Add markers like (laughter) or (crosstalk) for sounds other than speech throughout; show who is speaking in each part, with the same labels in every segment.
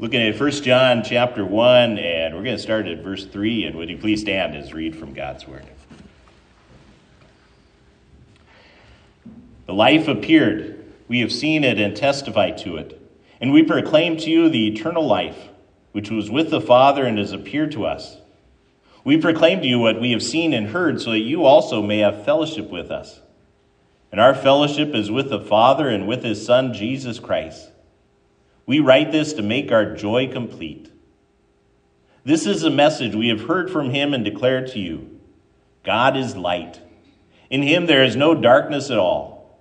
Speaker 1: looking at 1 John chapter 1, and we're going to start at verse 3. And would you please stand as read from God's Word? The life appeared. We have seen it and testify to it. And we proclaim to you the eternal life, which was with the Father and has appeared to us. We proclaim to you what we have seen and heard, so that you also may have fellowship with us. And our fellowship is with the Father and with his Son, Jesus Christ. We write this to make our joy complete. This is a message we have heard from him and declare to you God is light. In him there is no darkness at all.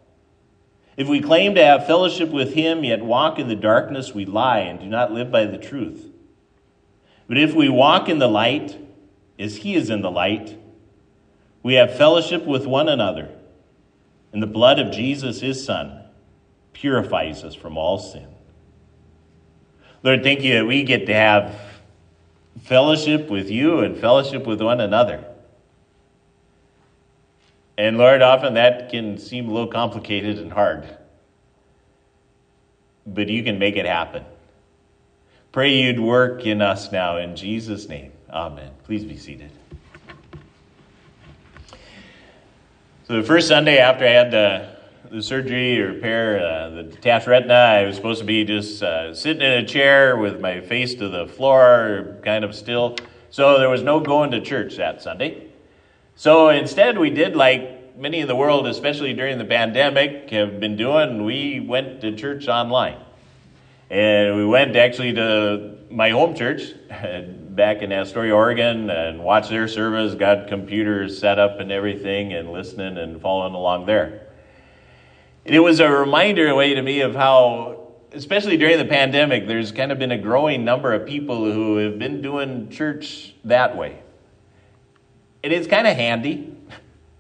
Speaker 1: If we claim to have fellowship with him, yet walk in the darkness, we lie and do not live by the truth. But if we walk in the light, as he is in the light, we have fellowship with one another, and the blood of Jesus, his Son, purifies us from all sin. Lord, thank you that we get to have fellowship with you and fellowship with one another. And Lord, often that can seem a little complicated and hard. But you can make it happen. Pray you'd work in us now in Jesus' name. Amen. Please be seated. So, the first Sunday after I had the, the surgery or repair, uh, the detached retina, I was supposed to be just uh, sitting in a chair with my face to the floor, kind of still. So, there was no going to church that Sunday. So, instead, we did like many in the world, especially during the pandemic, have been doing, we went to church online. And we went actually to my home church (laughs) back in Astoria, Oregon, and watched their service, got computers set up and everything, and listening and following along there. And it was a reminder way to me of how, especially during the pandemic, there's kind of been a growing number of people who have been doing church that way. And it's kind of handy. (laughs)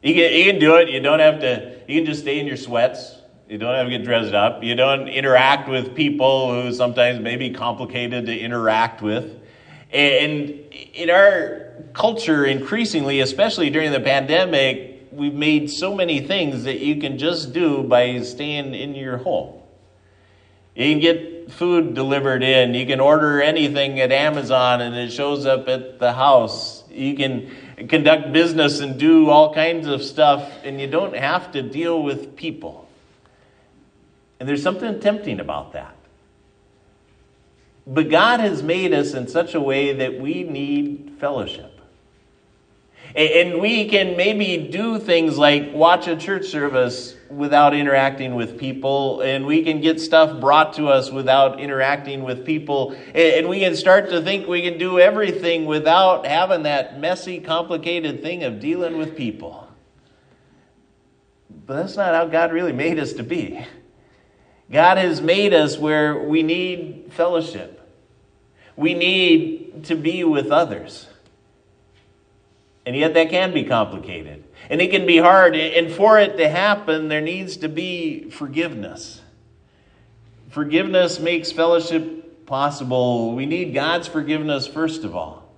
Speaker 1: You can, you can do it. You don't have to, you can just stay in your sweats you don't have to get dressed up. You don't interact with people who sometimes may be complicated to interact with. And in our culture, increasingly, especially during the pandemic, we've made so many things that you can just do by staying in your home. You can get food delivered in. You can order anything at Amazon and it shows up at the house. You can conduct business and do all kinds of stuff, and you don't have to deal with people. And there's something tempting about that. But God has made us in such a way that we need fellowship. And we can maybe do things like watch a church service without interacting with people, and we can get stuff brought to us without interacting with people, and we can start to think we can do everything without having that messy, complicated thing of dealing with people. But that's not how God really made us to be. God has made us where we need fellowship. We need to be with others. And yet that can be complicated. And it can be hard. And for it to happen, there needs to be forgiveness. Forgiveness makes fellowship possible. We need God's forgiveness, first of all.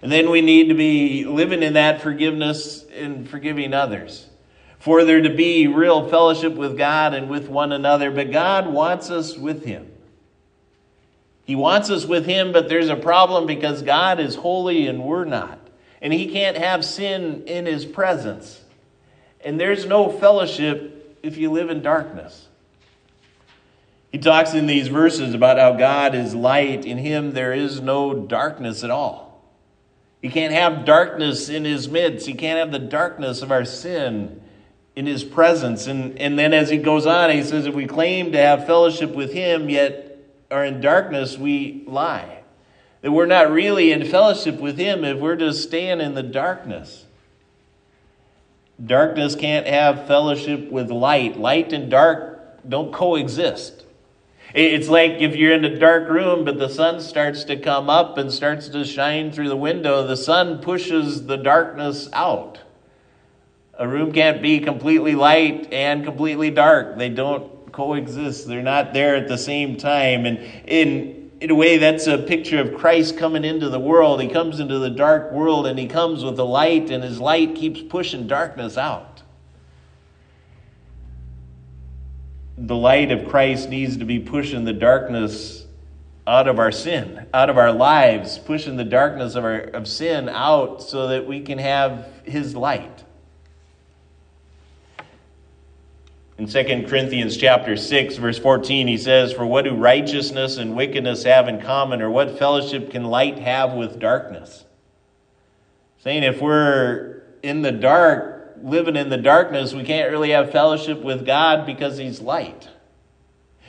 Speaker 1: And then we need to be living in that forgiveness and forgiving others for there to be real fellowship with God and with one another. But God wants us with Him. He wants us with Him, but there's a problem because God is holy and we're not. And He can't have sin in His presence. And there's no fellowship if you live in darkness. He talks in these verses about how God is light. In Him, there is no darkness at all. He can't have darkness in His midst. He can't have the darkness of our sin in his presence. And, and then as he goes on, he says, if we claim to have fellowship with him, yet are in darkness, we lie. That we're not really in fellowship with him if we're just staying in the darkness. Darkness can't have fellowship with light. Light and dark don't coexist. It's like if you're in a dark room, but the sun starts to come up and starts to shine through the window, the sun pushes the darkness out. A room can't be completely light and completely dark. They don't coexist. They're not there at the same time. And in, in a way, that's a picture of Christ coming into the world. He comes into the dark world and he comes with the light, and his light keeps pushing darkness out. The light of Christ needs to be pushing the darkness out of our sin, out of our lives, pushing the darkness of, our, of sin out so that we can have His light. In 2 Corinthians chapter 6 verse 14 he says for what do righteousness and wickedness have in common or what fellowship can light have with darkness? Saying if we're in the dark, living in the darkness, we can't really have fellowship with God because he's light.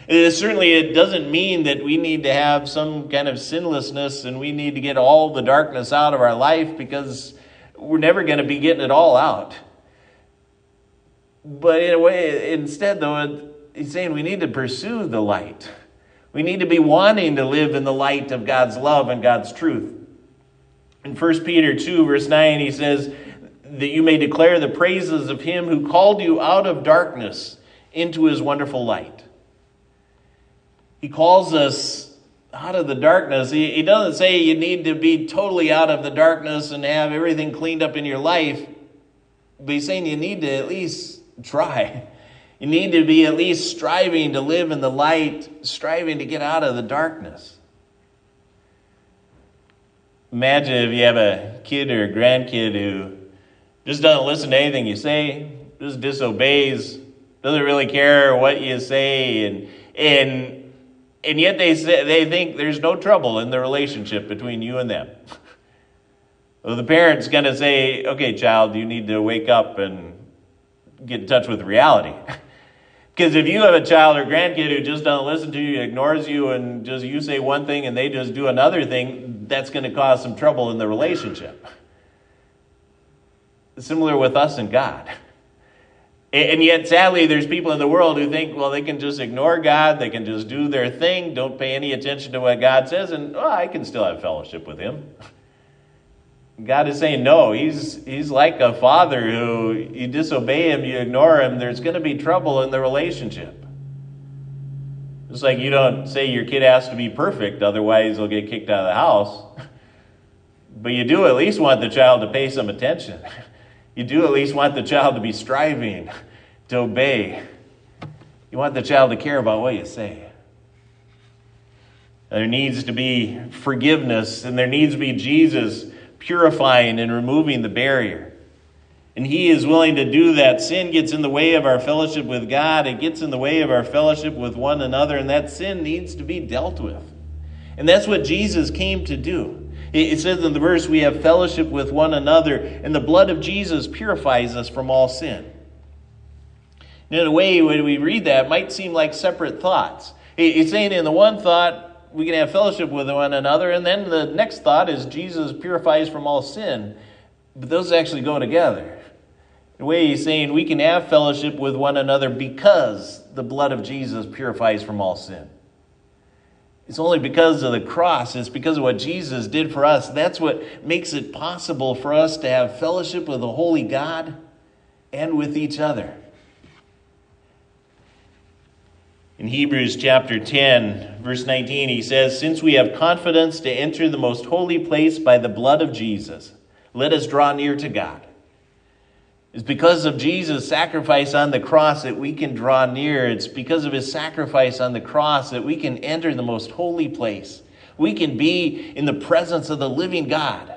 Speaker 1: It certainly it doesn't mean that we need to have some kind of sinlessness and we need to get all the darkness out of our life because we're never going to be getting it all out. But in a way, instead, though, he's saying we need to pursue the light. We need to be wanting to live in the light of God's love and God's truth. In 1 Peter 2, verse 9, he says, That you may declare the praises of him who called you out of darkness into his wonderful light. He calls us out of the darkness. He, he doesn't say you need to be totally out of the darkness and have everything cleaned up in your life, but he's saying you need to at least try. You need to be at least striving to live in the light, striving to get out of the darkness. Imagine if you have a kid or a grandkid who just doesn't listen to anything you say, just disobeys, doesn't really care what you say, and and and yet they say they think there's no trouble in the relationship between you and them. (laughs) well, the parent's going to say, "Okay, child, you need to wake up and get in touch with reality. (laughs) Because if you have a child or grandkid who just doesn't listen to you, ignores you, and just you say one thing and they just do another thing, that's going to cause some trouble in the relationship. Similar with us and God. And yet, sadly, there's people in the world who think, well, they can just ignore God, they can just do their thing, don't pay any attention to what God says, and oh, I can still have fellowship with Him. (laughs) God is saying, no, he's, he's like a father who you disobey him, you ignore him, there's going to be trouble in the relationship. It's like you don't say your kid has to be perfect, otherwise they'll get kicked out of the house. (laughs) But you do at least want the child to pay some attention. (laughs) You do at least want the child to be striving (laughs) to obey. You want the child to care about what you say. There needs to be forgiveness, and there needs to be Jesus purifying and removing the barrier. And He is willing to do that. Sin gets in the way of our fellowship with God, it gets in the way of our fellowship with one another, and that sin needs to be dealt with. And that's what Jesus came to do. It says in the verse, we have fellowship with one another, and the blood of Jesus purifies us from all sin. And in a way, when we read that, it might seem like separate thoughts. It's saying in the one thought, we can have fellowship with one another. And then the next thought is Jesus purifies from all sin. But those actually go together. The way he's saying we can have fellowship with one another because the blood of Jesus purifies from all sin. It's only because of the cross, it's because of what Jesus did for us. That's what makes it possible for us to have fellowship with the Holy God and with each other. In Hebrews chapter 10, verse 19, he says, Since we have confidence to enter the most holy place by the blood of Jesus, let us draw near to God. It's because of Jesus' sacrifice on the cross that we can draw near. It's because of his sacrifice on the cross that we can enter the most holy place. We can be in the presence of the living God.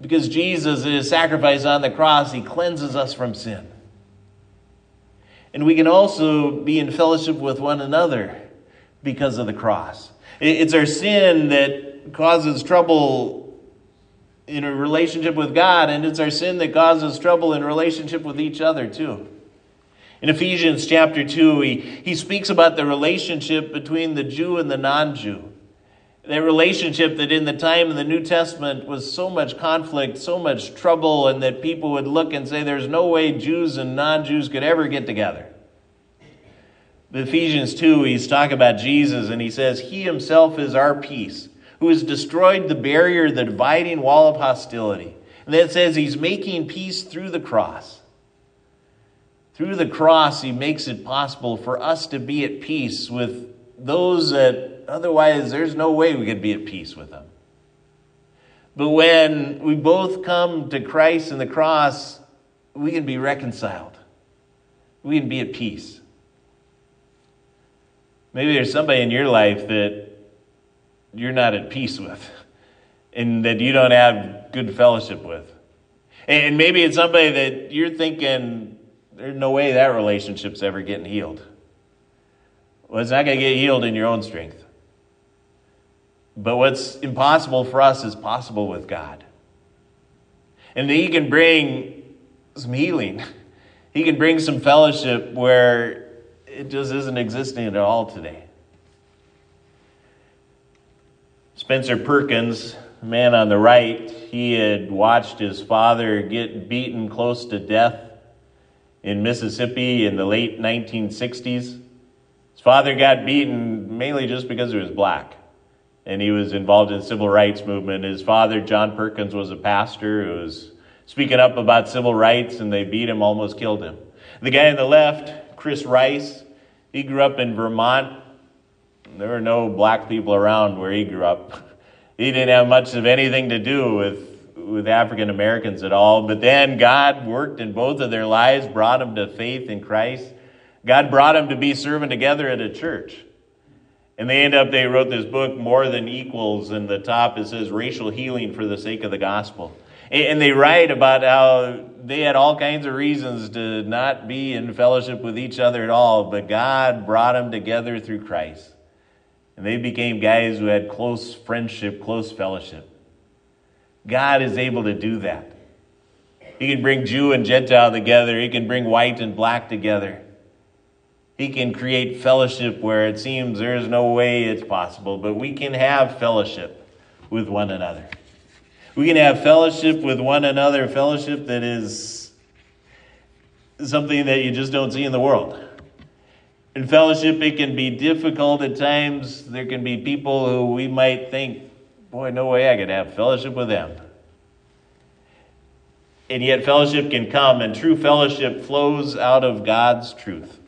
Speaker 1: Because Jesus, his sacrifice on the cross, he cleanses us from sin. And we can also be in fellowship with one another because of the cross. It's our sin that causes trouble in a relationship with God, and it's our sin that causes trouble in relationship with each other, too. In Ephesians chapter 2, he, he speaks about the relationship between the Jew and the non Jew. That relationship that in the time of the New Testament was so much conflict, so much trouble, and that people would look and say, There's no way Jews and non Jews could ever get together. In Ephesians 2, he's talking about Jesus, and he says, He himself is our peace, who has destroyed the barrier, the dividing wall of hostility. And then it says, He's making peace through the cross. Through the cross, he makes it possible for us to be at peace with those that Otherwise, there's no way we could be at peace with them. But when we both come to Christ and the cross, we can be reconciled. We can be at peace. Maybe there's somebody in your life that you're not at peace with and that you don't have good fellowship with. And maybe it's somebody that you're thinking, there's no way that relationship's ever getting healed. Well, it's not going to get healed in your own strength. But what's impossible for us is possible with God. And He can bring some healing, (laughs) He can bring some fellowship where it just isn't existing at all today. Spencer Perkins, the man on the right, he had watched his father get beaten close to death in Mississippi in the late 1960s. His father got beaten mainly just because he was black, and he was involved in the civil rights movement. His father, John Perkins, was a pastor who was speaking up about civil rights, and they beat him, almost killed him. The guy on the left, Chris Rice, he grew up in Vermont. There were no black people around where he grew up. (laughs) He didn't have much of anything to do with with African Americans at all. But then God worked in both of their lives, brought them to faith in Christ. God brought them to be serving together at a church. And they end up, they wrote this book, More Than Equals, and the top it says Racial Healing for the Sake of the Gospel. And they write about how they had all kinds of reasons to not be in fellowship with each other at all, but God brought them together through Christ. And they became guys who had close friendship, close fellowship. God is able to do that. He can bring Jew and Gentile together, He can bring white and black together. He can create fellowship where it seems there's no way it's possible, but we can have fellowship with one another. We can have fellowship with one another, fellowship that is something that you just don't see in the world. In fellowship, it can be difficult at times. There can be people who we might think, boy, no way I could have fellowship with them. And yet, fellowship can come, and true fellowship flows out of God's truth.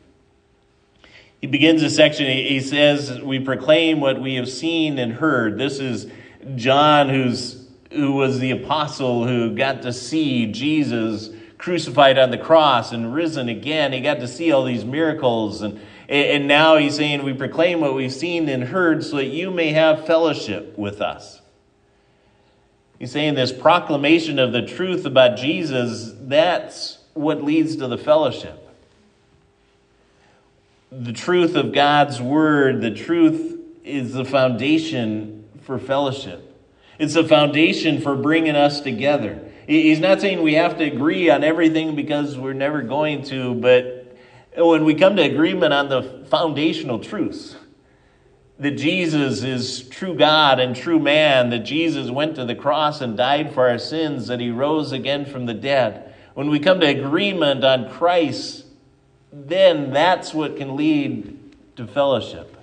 Speaker 1: He begins this section, he says, We proclaim what we have seen and heard. This is John, who's, who was the apostle who got to see Jesus crucified on the cross and risen again. He got to see all these miracles and and now he's saying, We proclaim what we've seen and heard so that you may have fellowship with us. He's saying this proclamation of the truth about Jesus, that's what leads to the fellowship. The truth of God's word, the truth is the foundation for fellowship. It's the foundation for bringing us together. He's not saying we have to agree on everything because we're never going to, but when we come to agreement on the foundational truths that Jesus is true God and true man, that Jesus went to the cross and died for our sins, that he rose again from the dead, when we come to agreement on Christ, then that's what can lead to fellowship.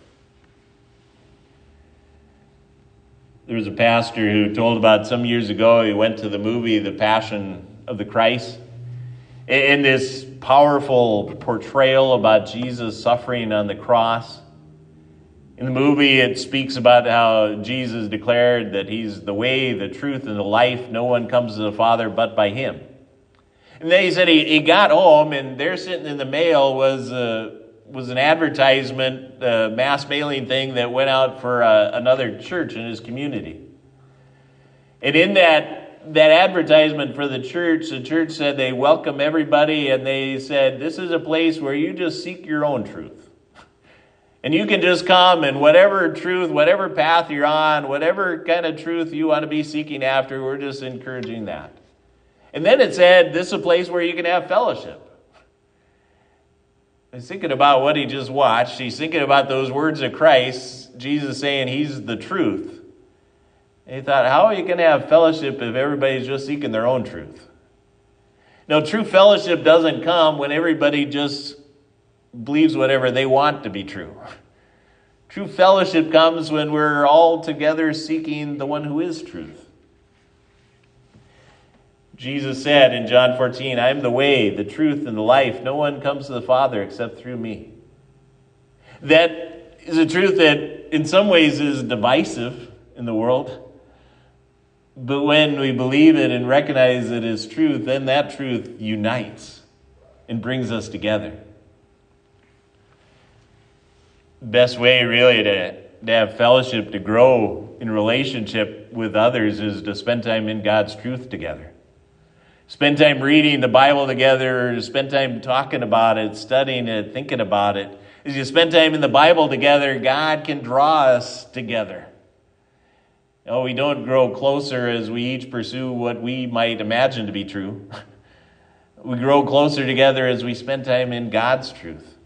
Speaker 1: There was a pastor who told about some years ago, he went to the movie The Passion of the Christ in this powerful portrayal about Jesus suffering on the cross. In the movie, it speaks about how Jesus declared that he's the way, the truth, and the life. No one comes to the Father but by him. And then he said he, he got home, and there sitting in the mail was, uh, was an advertisement, uh, mass mailing thing that went out for uh, another church in his community. And in that that advertisement for the church, the church said they welcome everybody and they said, This is a place where you just seek your own truth. (laughs) And you can just come and whatever truth, whatever path you're on, whatever kind of truth you want to be seeking after, we're just encouraging that. And then it said, This is a place where you can have fellowship. He's thinking about what he just watched. He's thinking about those words of Christ, Jesus saying he's the truth. And he thought, how are you going to have fellowship if everybody's just seeking their own truth? No, true fellowship doesn't come when everybody just believes whatever they want to be true. True fellowship comes when we're all together seeking the one who is truth. Jesus said in John 14, I am the way, the truth, and the life. No one comes to the Father except through me. That is a truth that in some ways is divisive in the world. But when we believe it and recognize it as truth, then that truth unites and brings us together. Best way, really, to to have fellowship, to grow in relationship with others, is to spend time in God's truth together. Spend time reading the Bible together, spend time talking about it, studying it, thinking about it. As you spend time in the Bible together, God can draw us together. Oh, we don't grow closer as we each pursue what we might imagine to be true. (laughs) we grow closer together as we spend time in God's truth.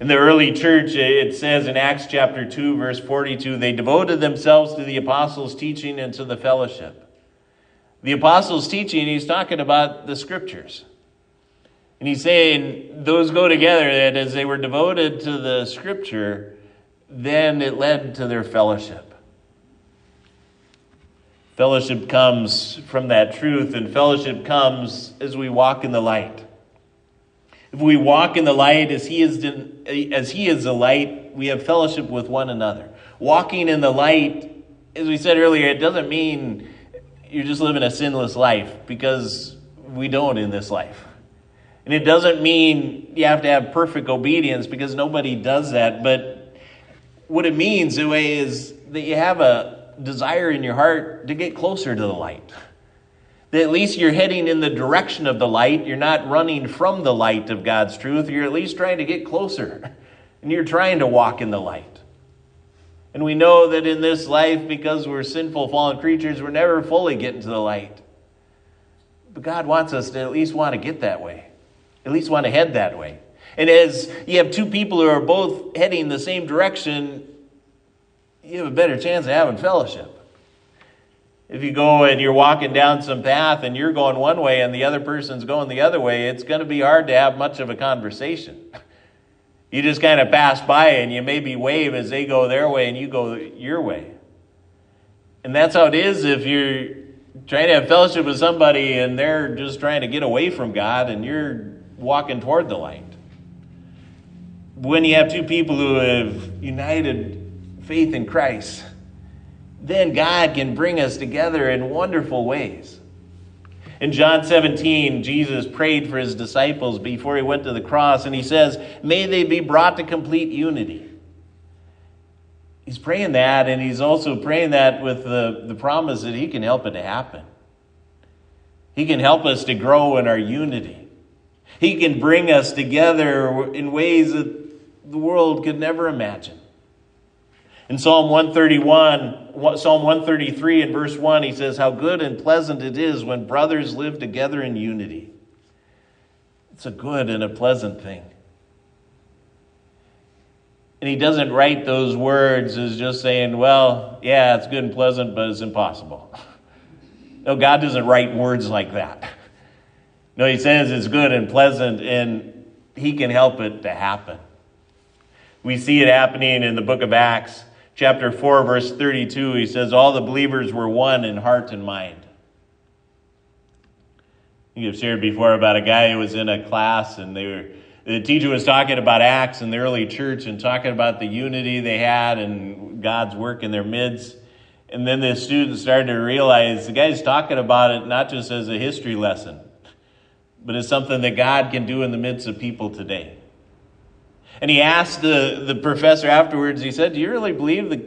Speaker 1: In the early church, it says in Acts chapter 2, verse 42, they devoted themselves to the apostles' teaching and to the fellowship. The apostles' teaching, he's talking about the scriptures. And he's saying those go together, that as they were devoted to the scripture, then it led to their fellowship. Fellowship comes from that truth, and fellowship comes as we walk in the light. If we walk in the light as he is as he is the light, we have fellowship with one another. Walking in the light, as we said earlier, it doesn't mean you're just living a sinless life because we don't in this life. And it doesn't mean you have to have perfect obedience because nobody does that, but what it means the way is that you have a desire in your heart to get closer to the light that at least you're heading in the direction of the light. You're not running from the light of God's truth. You're at least trying to get closer. And you're trying to walk in the light. And we know that in this life, because we're sinful, fallen creatures, we're never fully getting to the light. But God wants us to at least want to get that way, at least want to head that way. And as you have two people who are both heading the same direction, you have a better chance of having fellowship. If you go and you're walking down some path and you're going one way and the other person's going the other way, it's going to be hard to have much of a conversation. (laughs) You just kind of pass by and you maybe wave as they go their way and you go your way. And that's how it is if you're trying to have fellowship with somebody and they're just trying to get away from God and you're walking toward the light. When you have two people who have united faith in Christ, then God can bring us together in wonderful ways. In John 17, Jesus prayed for his disciples before he went to the cross, and he says, May they be brought to complete unity. He's praying that, and he's also praying that with the, the promise that he can help it to happen. He can help us to grow in our unity. He can bring us together in ways that the world could never imagine. In Psalm 131, Psalm 133 and verse 1, he says, How good and pleasant it is when brothers live together in unity. It's a good and a pleasant thing. And he doesn't write those words as just saying, well, yeah, it's good and pleasant, but it's impossible. (laughs) No, God doesn't write words like that. No, he says it's good and pleasant, and he can help it to happen. We see it happening in the book of Acts chapter 4, verse 32, he says, All the believers were one in heart and mind. You've shared before about a guy who was in a class and they were, the teacher was talking about Acts in the early church and talking about the unity they had and God's work in their midst. And then the students started to realize the guy's talking about it not just as a history lesson, but as something that God can do in the midst of people today. And he asked the, the professor afterwards, he said, Do you really believe the,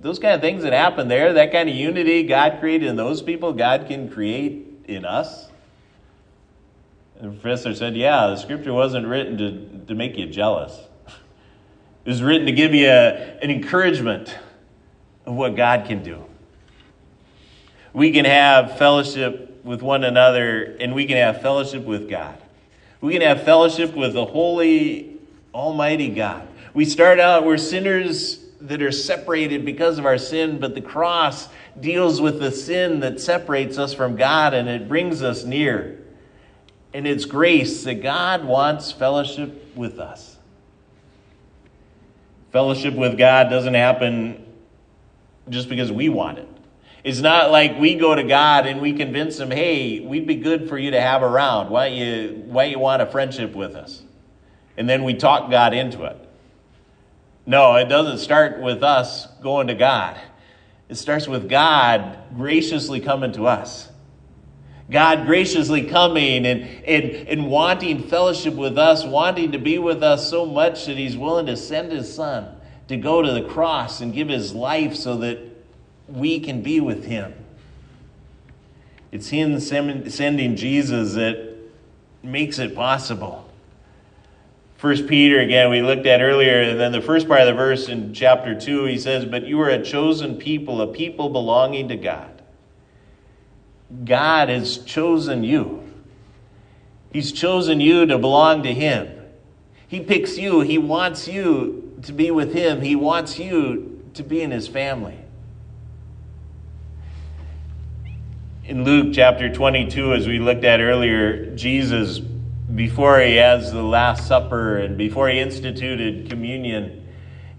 Speaker 1: those kind of things that happen there, that kind of unity God created in those people, God can create in us? And the professor said, Yeah, the scripture wasn't written to, to make you jealous. (laughs) It was written to give you a, an encouragement of what God can do. We can have fellowship with one another, and we can have fellowship with God. We can have fellowship with the holy Almighty God. We start out, we're sinners that are separated because of our sin, but the cross deals with the sin that separates us from God and it brings us near. And it's grace that God wants fellowship with us. Fellowship with God doesn't happen just because we want it. It's not like we go to God and we convince him, hey, we'd be good for you to have around. Why you, why you want a friendship with us? And then we talk God into it. No, it doesn't start with us going to God. It starts with God graciously coming to us. God graciously coming and, and, and wanting fellowship with us, wanting to be with us so much that He's willing to send His Son to go to the cross and give his life so that we can be with him. It's him sending Jesus that makes it possible. First Peter, again, we looked at earlier, and then the first part of the verse in chapter 2, he says, But you are a chosen people, a people belonging to God. God has chosen you. He's chosen you to belong to Him. He picks you. He wants you to be with Him. He wants you to be in His family. In Luke chapter 22, as we looked at earlier, Jesus, before he has the Last Supper and before he instituted communion,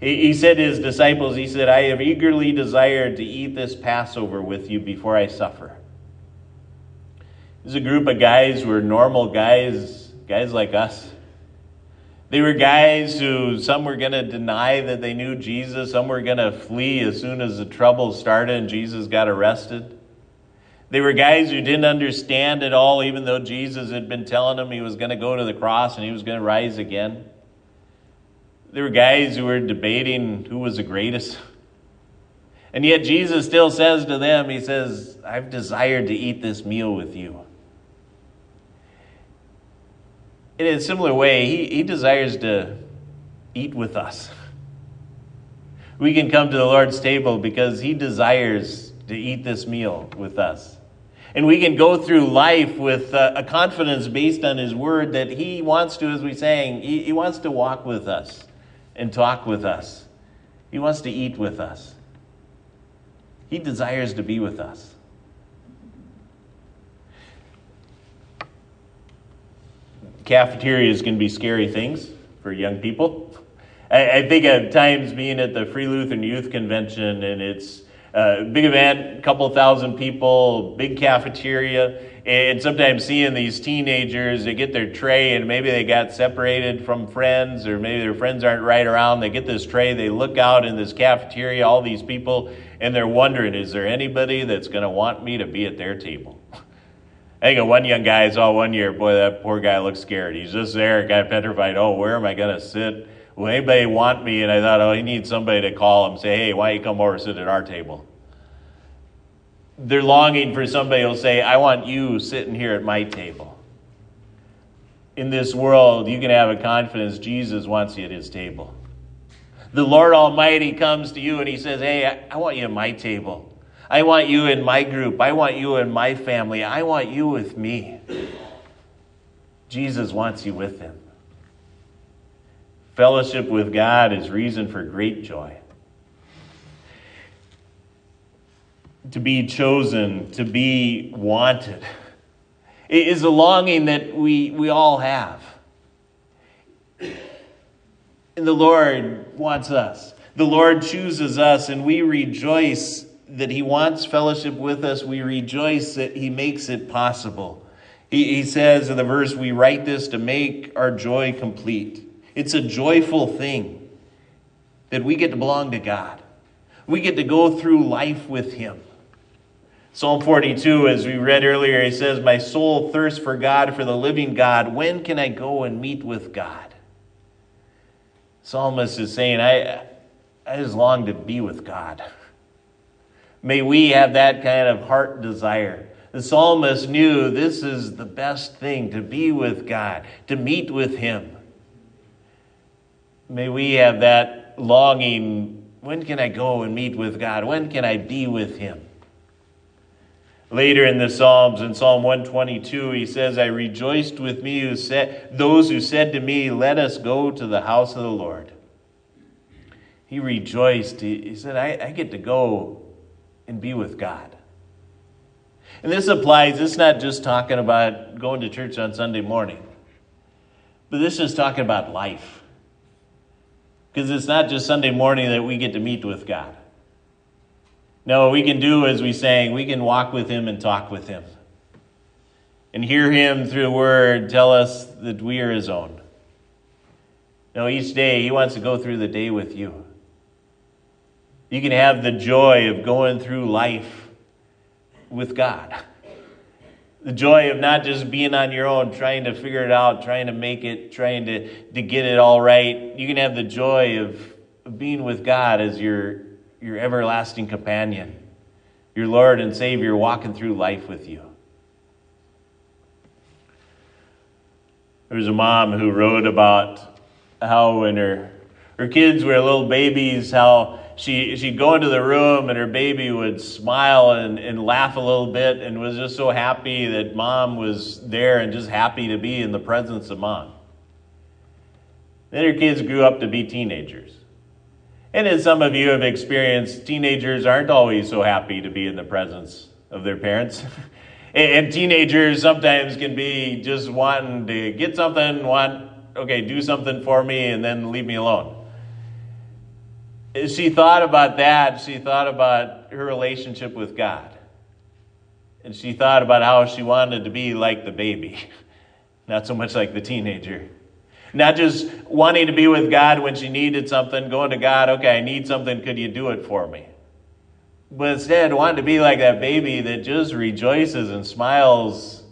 Speaker 1: he said to his disciples, He said, I have eagerly desired to eat this Passover with you before I suffer. There's a group of guys who were normal guys, guys like us. They were guys who some were going to deny that they knew Jesus, some were going to flee as soon as the trouble started and Jesus got arrested. They were guys who didn't understand at all, even though Jesus had been telling them he was going to go to the cross and he was going to rise again. There were guys who were debating who was the greatest. And yet Jesus still says to them, He says, I've desired to eat this meal with you in a similar way, he, he desires to eat with us. We can come to the Lord's table because he desires to eat this meal with us. And we can go through life with a, a confidence based on his word that he wants to, as we sang, he, he wants to walk with us and talk with us. He wants to eat with us. He desires to be with us. cafeterias can be scary things for young people. I, I think at times being at the Free Lutheran Youth Convention, and it's a big event, couple thousand people, big cafeteria, and sometimes seeing these teenagers, they get their tray, and maybe they got separated from friends, or maybe their friends aren't right around. They get this tray, they look out in this cafeteria, all these people, and they're wondering, is there anybody that's going to want me to be at their table? (laughs) I think of one young guy I saw one year. Boy, that poor guy looks scared. He's just there, of petrified. Oh, where am I going to sit? Will anybody want me? And I thought, oh, he needs somebody to call him, say, hey, why don't you come over and sit at our table? They're longing for somebody who'll say, I want you sitting here at my table. In this world, you can have a confidence Jesus wants you at his table. The Lord Almighty comes to you and he says, Hey, I want you at my table. I want you in my group. I want you in my family. I want you with me. Jesus wants you with him. Fellowship with God is reason for great joy. To be chosen, to be wanted, it is a longing that we, we all have. And the Lord wants us. The Lord chooses us, and we rejoice that He wants fellowship with us, we rejoice that He makes it possible. He, he says in the verse, We write this to make our joy complete. It's a joyful thing that we get to belong to God. We get to go through life with Him. Psalm 42, as we read earlier, he says, My soul thirsts for God, for the living God. When can I go and meet with God? Psalmist is saying, I, I just long to be with God. May we have that kind of heart desire. The psalmist knew this is the best thing to be with God, to meet with Him. May we have that longing when can I go and meet with God? When can I be with Him? Later in the Psalms, in Psalm 122, he says, I rejoiced with me who said, those who said to me, Let us go to the house of the Lord. He rejoiced. He, said, I, I get to go and be with God. And this applies, it's not just talking about going to church on Sunday morning, but this is talking about life. Because it's not just Sunday morning that we get to meet with God. No, we can do as we sang, we can walk with Him and talk with Him. And hear Him through the Word tell us that we are His own. No, each day He wants to go through the day with you. You can have the joy of going through life with God. The joy of not just being on your own, trying to figure it out, trying to make it, trying to, to get it all right. You can have the joy of being with God as your, your everlasting companion, your Lord and Savior walking through life with you. There was a mom who wrote about how when her, her kids were little babies, how she, she'd go into the room and her baby would smile and, and laugh a little bit and was just so happy that mom was there and just happy to be in the presence of mom. Then her kids grew up to be teenagers. And as some of you have experienced, teenagers aren't always so happy to be in the presence of their parents. (laughs) and teenagers sometimes can be just wanting to get something, want, okay, do something for me, and then leave me alone. As she thought about that, she thought about her relationship with God. And she thought about how she wanted to be like the baby, (laughs) not so much like the teenager. Not just wanting to be with God when she needed something, going to God, okay, I need something, could you do it for me? But instead, wanting to be like that baby that just rejoices and smiles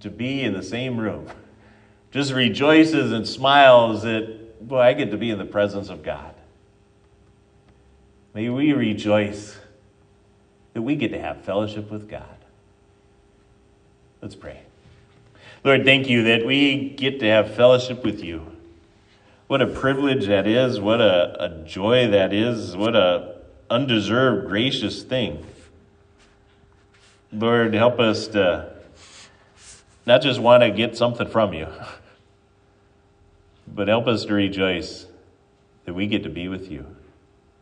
Speaker 1: to be in the same room. (laughs) Just rejoices and smiles that, boy, I get to be in the presence of God. May we rejoice that we get to have fellowship with God. Let's pray. Lord, thank you that we get to have fellowship with you. What a privilege that is. What a, a joy that is. What a undeserved, gracious thing. Lord, help us to not just want to get something from you, but help us to rejoice that we get to be with you.